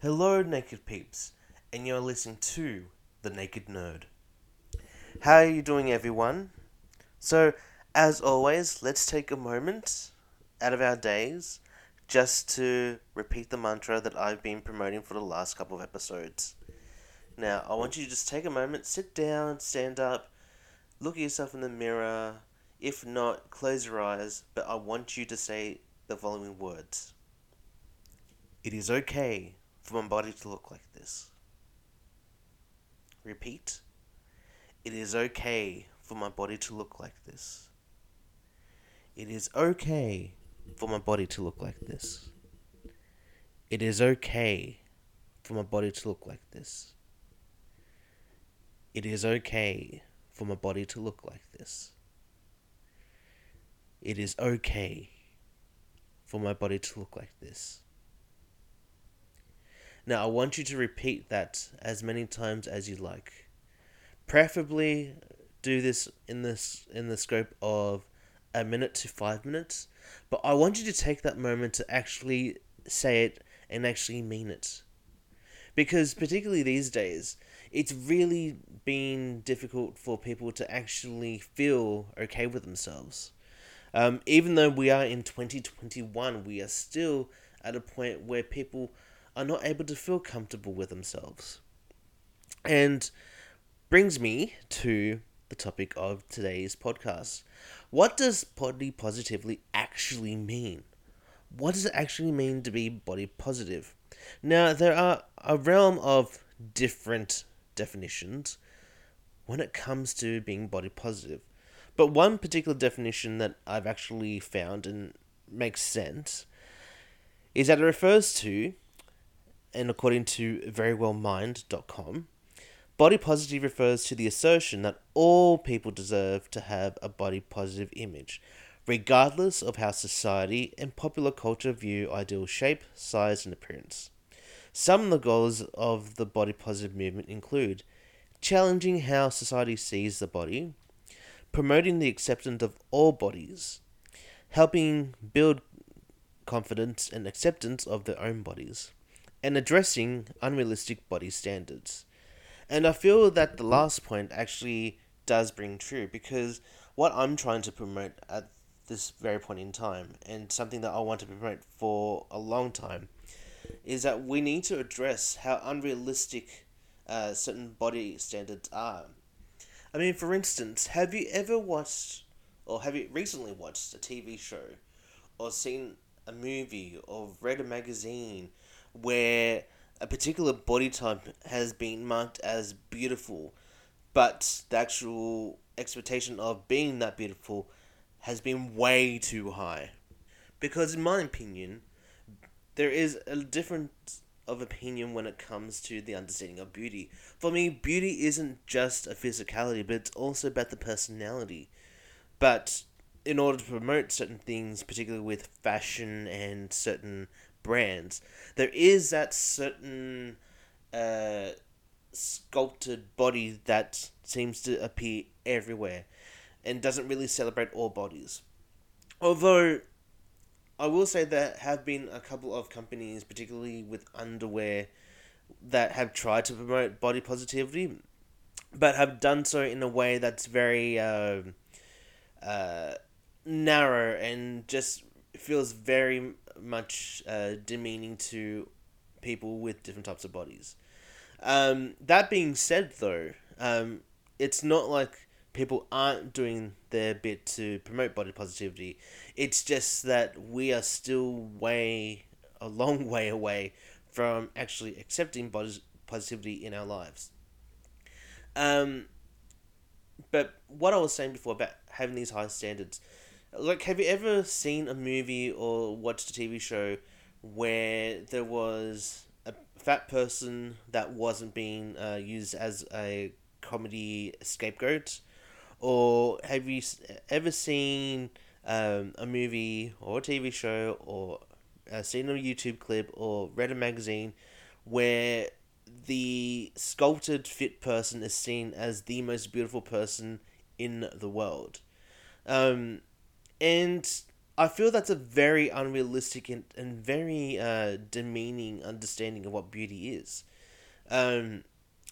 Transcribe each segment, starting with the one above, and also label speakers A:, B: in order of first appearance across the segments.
A: Hello, Naked Peeps, and you're listening to The Naked Nerd. How are you doing, everyone? So, as always, let's take a moment out of our days just to repeat the mantra that I've been promoting for the last couple of episodes. Now, I want you to just take a moment, sit down, stand up, look at yourself in the mirror. If not, close your eyes, but I want you to say the following words It is okay for my body to look like this. Repeat. It is okay for my body to look like this. It is okay for my body to look like this. It is okay for my body to look like this. It is okay for my body to look like this. It is okay for my body to look like this. Now, I want you to repeat that as many times as you like. Preferably do this in this in the scope of a minute to 5 minutes, but I want you to take that moment to actually say it and actually mean it. Because particularly these days, it's really been difficult for people to actually feel okay with themselves. Um, even though we are in 2021, we are still at a point where people are not able to feel comfortable with themselves. And brings me to the topic of today's podcast. What does body positively actually mean? What does it actually mean to be body positive? Now, there are a realm of different definitions when it comes to being body positive. But one particular definition that I've actually found and makes sense is that it refers to and according to verywellmind.com, body positive refers to the assertion that all people deserve to have a body positive image, regardless of how society and popular culture view ideal shape, size, and appearance. Some of the goals of the body positive movement include challenging how society sees the body, promoting the acceptance of all bodies, helping build confidence and acceptance of their own bodies and addressing unrealistic body standards. And I feel that the last point actually does bring true because what I'm trying to promote at this very point in time, and something that I want to promote for a long time, is that we need to address how unrealistic uh, certain body standards are. I mean, for instance, have you ever watched, or have you recently watched a TV show, or seen a movie, or read a magazine, where a particular body type has been marked as beautiful, but the actual expectation of being that beautiful has been way too high. Because, in my opinion, there is a difference of opinion when it comes to the understanding of beauty. For me, beauty isn't just a physicality, but it's also about the personality. But in order to promote certain things, particularly with fashion and certain brands, there is that certain uh, sculpted body that seems to appear everywhere and doesn't really celebrate all bodies. Although, I will say there have been a couple of companies, particularly with underwear, that have tried to promote body positivity, but have done so in a way that's very uh, uh, narrow and just feels very much uh, demeaning to people with different types of bodies. Um, that being said, though, um, it's not like people aren't doing their bit to promote body positivity. It's just that we are still way, a long way away from actually accepting body positivity in our lives. Um, but what I was saying before about having these high standards, like, have you ever seen a movie or watched a TV show where there was a fat person that wasn't being uh, used as a comedy scapegoat? Or have you ever seen um, a movie or a TV show or uh, seen a YouTube clip or read a magazine where the sculpted fit person is seen as the most beautiful person in the world? Um, and I feel that's a very unrealistic and, and very uh, demeaning understanding of what beauty is. Um,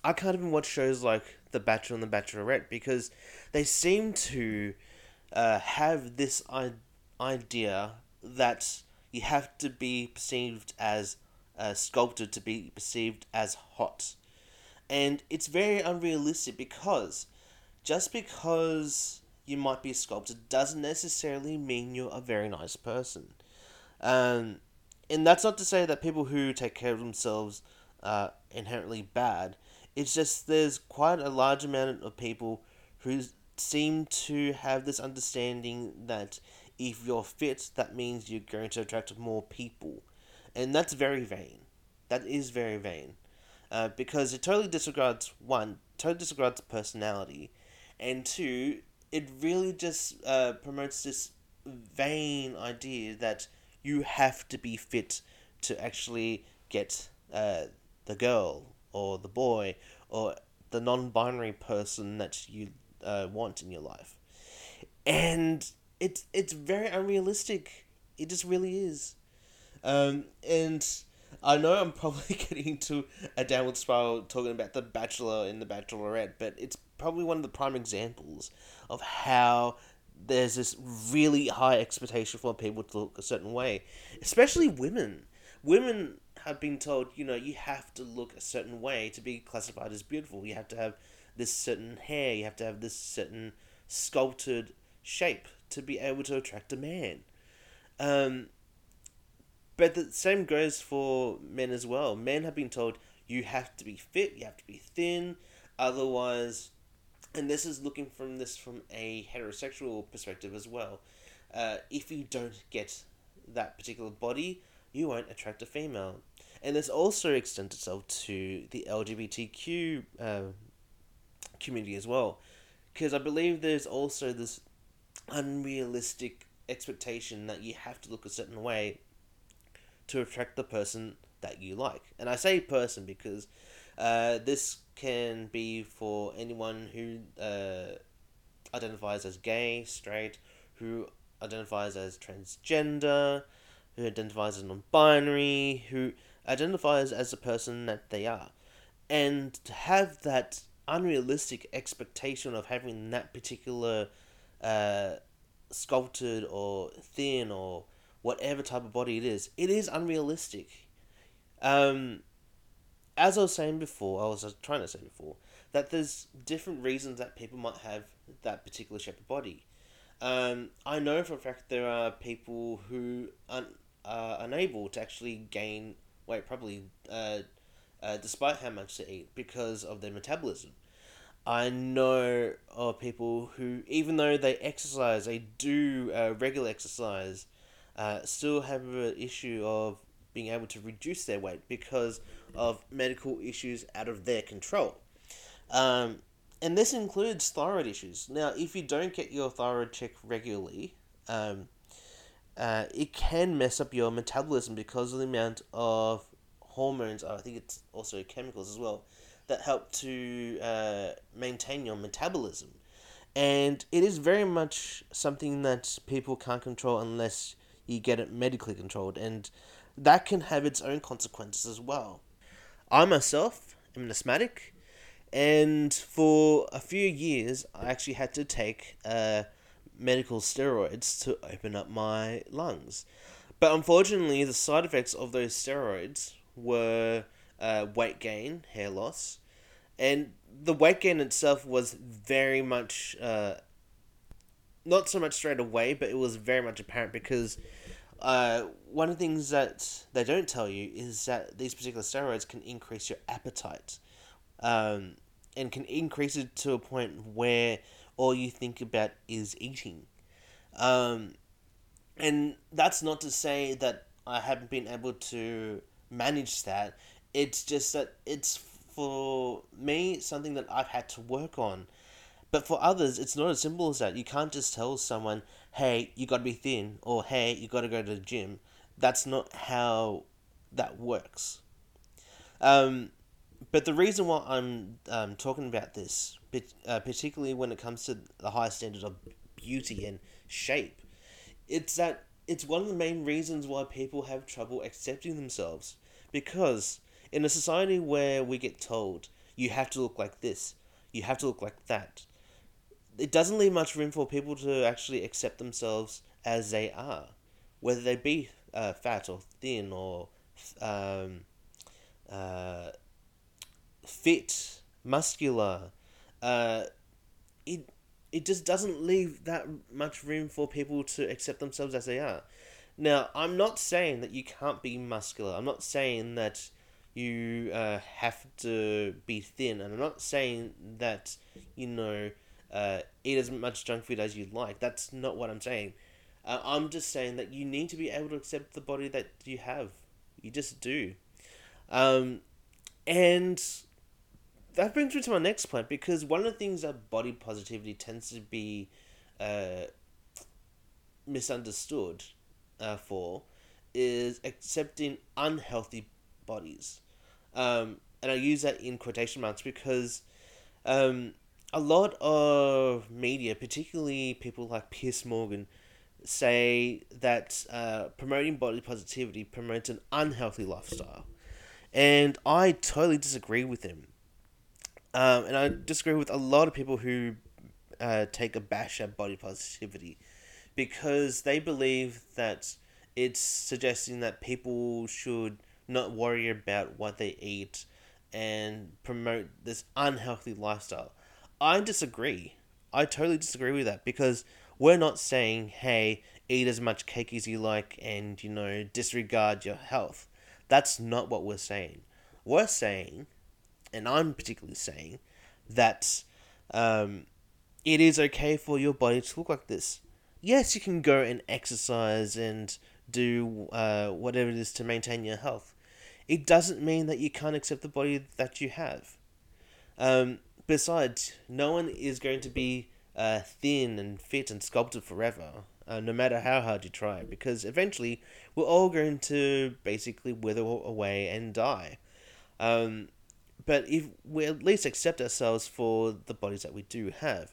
A: I can't even watch shows like The Bachelor and The Bachelorette because they seem to uh, have this I- idea that you have to be perceived as uh, sculpted to be perceived as hot. And it's very unrealistic because just because you might be a sculptor doesn't necessarily mean you're a very nice person. Um, and that's not to say that people who take care of themselves are inherently bad. It's just there's quite a large amount of people who seem to have this understanding that if you're fit, that means you're going to attract more people. And that's very vain. That is very vain. Uh, because it totally disregards, one, totally disregards personality, and two, it really just uh, promotes this vain idea that you have to be fit to actually get uh, the girl or the boy or the non-binary person that you uh, want in your life, and it's it's very unrealistic. It just really is, um, and I know I'm probably getting into a downward spiral talking about the Bachelor and the Bachelorette, but it's probably one of the prime examples of how there's this really high expectation for people to look a certain way, especially women. Women have been told, you know, you have to look a certain way to be classified as beautiful. You have to have this certain hair, you have to have this certain sculpted shape to be able to attract a man. Um, but the same goes for men as well. Men have been told you have to be fit, you have to be thin, otherwise, and this is looking from this from a heterosexual perspective as well. Uh, if you don't get that particular body, you won't attract a female. And this also extends itself to the LGBTQ uh, community as well. Because I believe there's also this unrealistic expectation that you have to look a certain way to attract the person that you like. And I say person because uh, this can be for anyone who uh, identifies as gay, straight, who identifies as transgender, who identifies as non binary, who identifies as the person that they are. And to have that unrealistic expectation of having that particular uh, sculpted or thin or whatever type of body it is, it is unrealistic. Um, as I was saying before, I was trying to say before, that there's different reasons that people might have that particular shape of body. Um, I know for a fact there are people who are, are unable to actually gain weight properly, uh, uh, despite how much they eat, because of their metabolism. I know of people who, even though they exercise, they do uh, regular exercise, uh, still have an issue of being able to reduce their weight because of medical issues out of their control. Um, and this includes thyroid issues. Now, if you don't get your thyroid checked regularly, um, uh, it can mess up your metabolism because of the amount of hormones, I think it's also chemicals as well, that help to uh, maintain your metabolism. And it is very much something that people can't control unless you get it medically controlled. And that can have its own consequences as well. I myself am an asthmatic, and for a few years, I actually had to take uh, medical steroids to open up my lungs. But unfortunately, the side effects of those steroids were uh, weight gain, hair loss, and the weight gain itself was very much uh, not so much straight away, but it was very much apparent because uh, one of the things that they don't tell you is that these particular steroids can increase your appetite, um, and can increase it to a point where all you think about is eating. Um, and that's not to say that I haven't been able to manage that. It's just that it's for me something that I've had to work on. But for others, it's not as simple as that. You can't just tell someone, hey, you got to be thin, or hey, you got to go to the gym. That's not how that works. Um, but the reason why I'm um, talking about this, uh, particularly when it comes to the high standard of beauty and shape, it's that it's one of the main reasons why people have trouble accepting themselves. Because in a society where we get told, you have to look like this, you have to look like that, it doesn't leave much room for people to actually accept themselves as they are, whether they be uh, fat or thin or um, uh, fit, muscular. Uh, it it just doesn't leave that much room for people to accept themselves as they are. Now, I'm not saying that you can't be muscular. I'm not saying that you uh, have to be thin, and I'm not saying that you know uh, eat as much junk food as you like. That's not what I'm saying. Uh, I'm just saying that you need to be able to accept the body that you have. You just do. Um, and that brings me to my next point because one of the things that body positivity tends to be uh, misunderstood uh, for is accepting unhealthy bodies. Um, and I use that in quotation marks because um, a lot of media, particularly people like Piers Morgan, say that uh, promoting body positivity promotes an unhealthy lifestyle. And I totally disagree with him. Um, and I disagree with a lot of people who uh, take a bash at body positivity because they believe that it's suggesting that people should not worry about what they eat and promote this unhealthy lifestyle. I disagree. I totally disagree with that because we're not saying, hey, eat as much cake as you like and, you know, disregard your health. That's not what we're saying. We're saying, and I'm particularly saying, that um, it is okay for your body to look like this. Yes, you can go and exercise and do uh, whatever it is to maintain your health. It doesn't mean that you can't accept the body that you have. Um, besides, no one is going to be uh, thin and fit and sculpted forever, uh, no matter how hard you try, because eventually we're all going to basically wither away and die. Um, but if we at least accept ourselves for the bodies that we do have,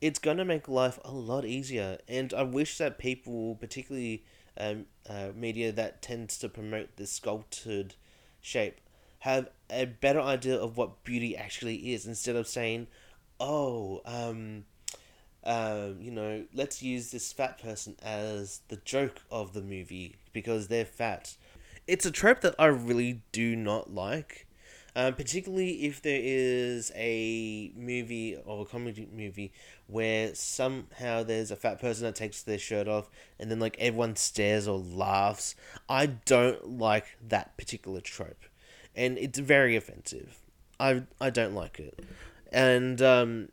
A: it's going to make life a lot easier. And I wish that people, particularly um, uh, media that tends to promote this sculpted shape, have a better idea of what beauty actually is instead of saying, oh, um, um, you know, let's use this fat person as the joke of the movie because they're fat. It's a trope that I really do not like. Um, particularly if there is a movie or a comedy movie where somehow there's a fat person that takes their shirt off and then like everyone stares or laughs. I don't like that particular trope and it's very offensive. I I don't like it, and um,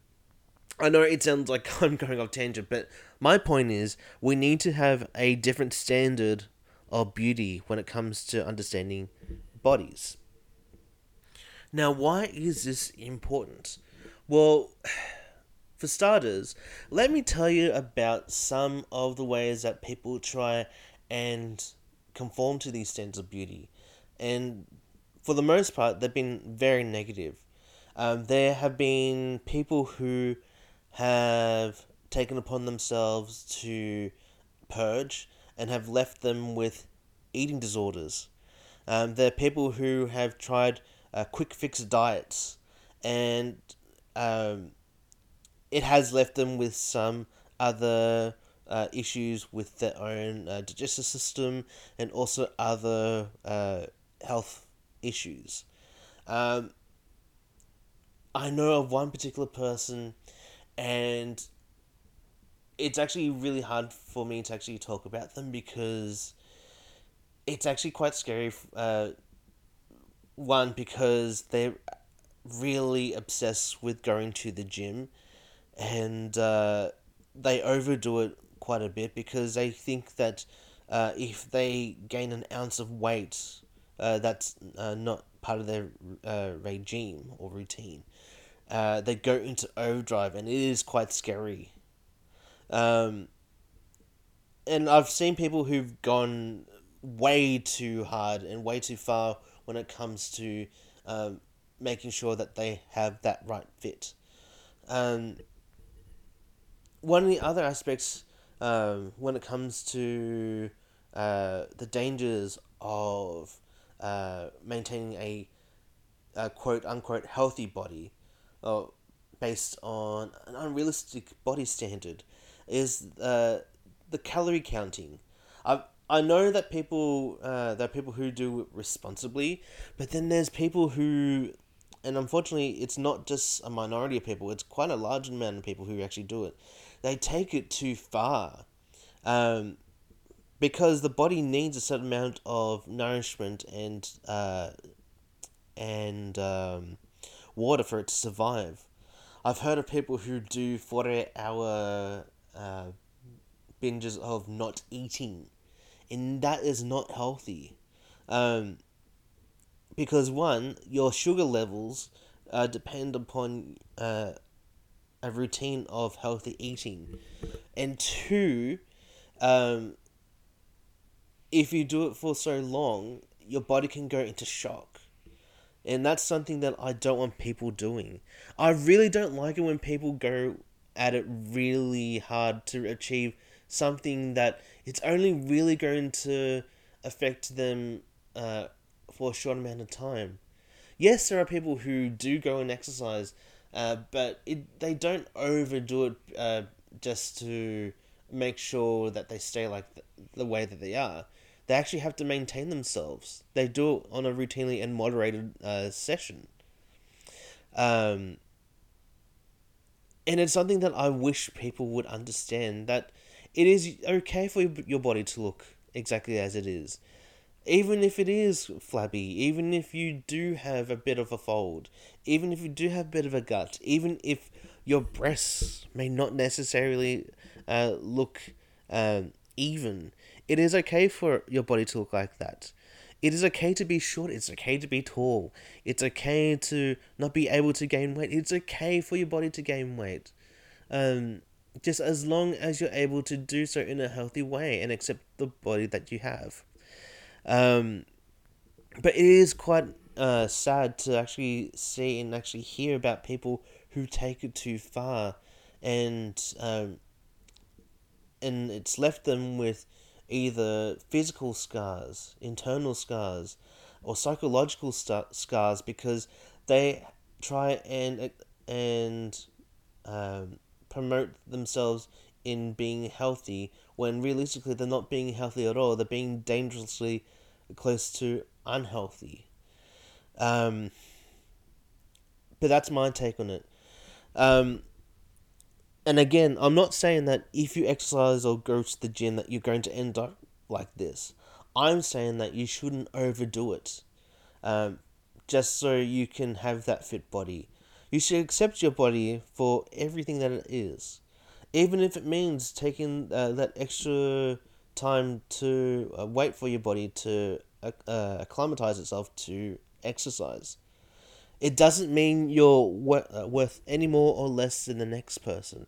A: I know it sounds like I'm going off tangent, but my point is we need to have a different standard of beauty when it comes to understanding bodies. Now, why is this important? Well, for starters, let me tell you about some of the ways that people try and conform to these standards of beauty. And for the most part, they've been very negative. Um, there have been people who have taken upon themselves to purge and have left them with eating disorders. Um, there are people who have tried uh, quick fix diets and um, it has left them with some other uh, issues with their own uh, digestive system and also other uh, health issues. Um, I know of one particular person, and it's actually really hard for me to actually talk about them because it's actually quite scary. Uh, one, because they're really obsessed with going to the gym, and uh, they overdo it quite a bit because they think that uh, if they gain an ounce of weight uh, that's uh, not part of their uh, regime or routine. Uh, they go into overdrive, and it is quite scary. Um, and I've seen people who've gone way too hard and way too far when it comes to um, making sure that they have that right fit. Um, one of the other aspects um, when it comes to uh, the dangers of uh, maintaining a, a quote unquote healthy body, uh, based on an unrealistic body standard, is uh, the calorie counting. I I know that people uh, there are people who do it responsibly, but then there's people who, and unfortunately, it's not just a minority of people. It's quite a large amount of people who actually do it. They take it too far, um, because the body needs a certain amount of nourishment and uh, and um, water for it to survive. I've heard of people who do 48 hour uh, binges of not eating, and that is not healthy. Um, because one, your sugar levels uh, depend upon uh, a routine of healthy eating, and two, um, if you do it for so long, your body can go into shock. And that's something that I don't want people doing. I really don't like it when people go at it really hard to achieve something that it's only really going to affect them uh, for a short amount of time. Yes, there are people who do go and exercise, uh, but it they don't overdo it uh, just to make sure that they stay like the, the way that they are they actually have to maintain themselves. They do it on a routinely and moderated uh, session. Um, and it's something that I wish people would understand that it is okay for your body to look exactly as it is. Even if it is flabby, even if you do have a bit of a fold, even if you do have a bit of a gut, even if your breasts may not necessarily uh, look um, even, it is okay for your body to look like that. It is okay to be short. It's okay to be tall. It's okay to not be able to gain weight. It's okay for your body to gain weight. Um, just as long as you're able to do so in a healthy way and accept the body that you have. Um, but it is quite uh, sad to actually see and actually hear about people who take it too far and um, and it's left them with either physical scars, internal scars, or psychological st- scars because they try and and um, promote themselves in being healthy when realistically they're not being healthy at all. They're being dangerously close to unhealthy. Um, but that's my take on it. Um, and again, I'm not saying that if you exercise or go to the gym that you're going to end up like this. I'm saying that you shouldn't overdo it, um, just so you can have that fit body. You should accept your body for everything that it is, even if it means taking uh, that extra time to uh, wait for your body to uh, uh acclimatize itself to exercise. It doesn't mean you're uh, worth any more or less than the next person.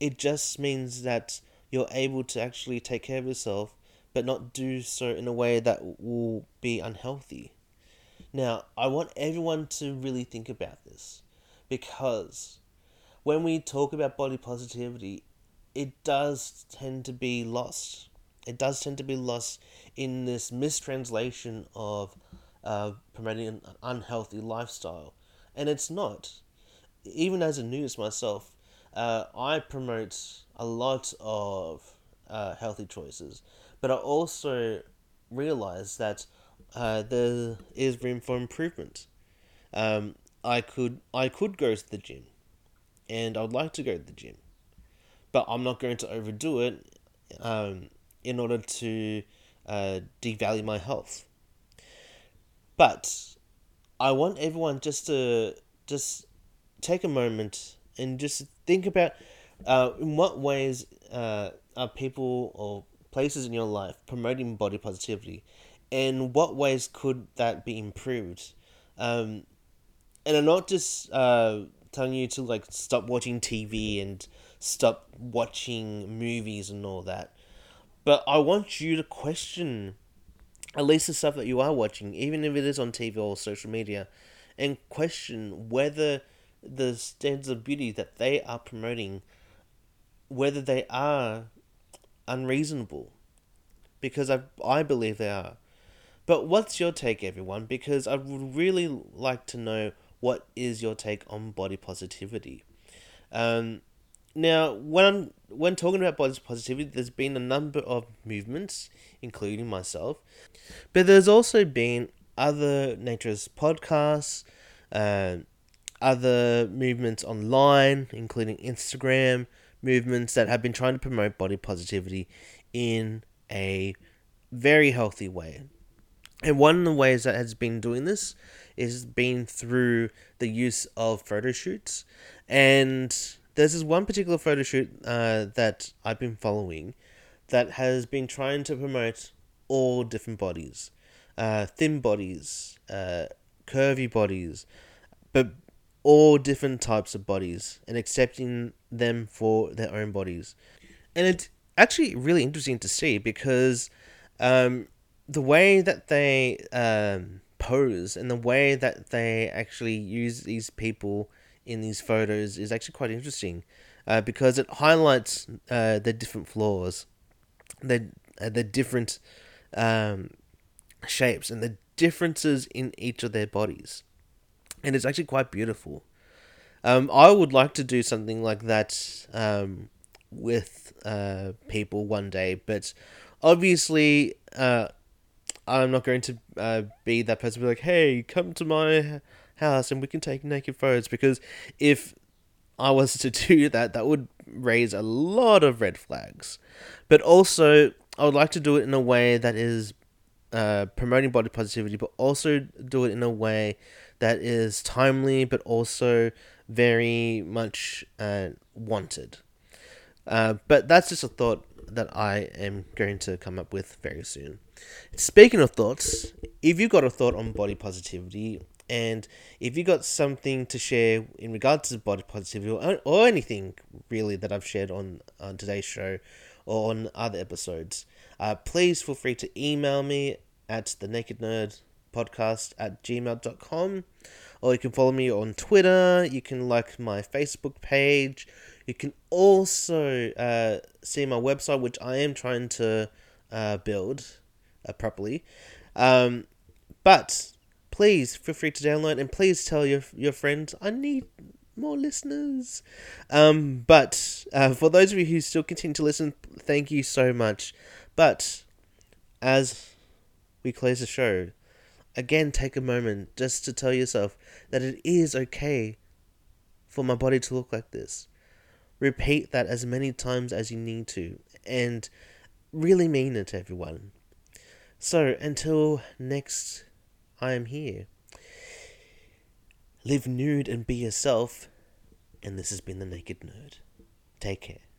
A: It just means that you're able to actually take care of yourself, but not do so in a way that will be unhealthy. Now, I want everyone to really think about this because when we talk about body positivity, it does tend to be lost. It does tend to be lost in this mistranslation of uh, promoting an unhealthy lifestyle. And it's not. Even as a nudist myself, uh, I promote a lot of uh, healthy choices, but I also realize that uh, there is room for improvement. Um, I could I could go to the gym, and I'd like to go to the gym, but I'm not going to overdo it um, in order to uh, devalue my health. But I want everyone just to just take a moment and just think about uh, in what ways uh, are people or places in your life promoting body positivity, and what ways could that be improved? Um, and I'm not just uh, telling you to like stop watching TV and stop watching movies and all that, but I want you to question at least the stuff that you are watching, even if it is on TV or social media, and question whether the standards of beauty that they are promoting, whether they are unreasonable. because I I believe they are. But what's your take, everyone? Because I would really like to know what is your take on body positivity. Um, now, when I'm, when talking about body positivity, there's been a number of movements, including myself, but there's also been other naturist podcasts, uh, other movements online, including Instagram movements that have been trying to promote body positivity in a very healthy way. And one of the ways that has been doing this is been through the use of photo shoots. And there's this one particular photo shoot uh, that I've been following that has been trying to promote all different bodies uh, thin bodies, uh, curvy bodies, but all different types of bodies and accepting them for their own bodies. And it's actually really interesting to see because um, the way that they um, pose and the way that they actually use these people in these photos is actually quite interesting uh, because it highlights uh, the different flaws, the, uh, the different um, shapes, and the differences in each of their bodies. And it's actually quite beautiful. Um, I would like to do something like that um, with uh, people one day, but obviously, uh, I'm not going to uh, be that person. Be like, hey, come to my house and we can take naked photos. Because if I was to do that, that would raise a lot of red flags. But also, I would like to do it in a way that is uh, promoting body positivity, but also do it in a way that is timely, but also very much uh, wanted. Uh, but that's just a thought that I am going to come up with very soon. Speaking of thoughts, if you've got a thought on body positivity, and if you got something to share in regards to body positivity or, or anything really that I've shared on, on today's show or on other episodes, uh, please feel free to email me at the naked nerd podcast at gmail.com or you can follow me on Twitter. You can like my Facebook page. You can also uh, see my website, which I am trying to uh, build uh, properly. Um, but please feel free to download and please tell your your friends. I need more listeners. Um, but uh, for those of you who still continue to listen, thank you so much. But as we close the show, again, take a moment just to tell yourself that it is okay for my body to look like this. Repeat that as many times as you need to, and really mean it, everyone. So, until next I am here. Live nude and be yourself, and this has been The Naked Nerd. Take care.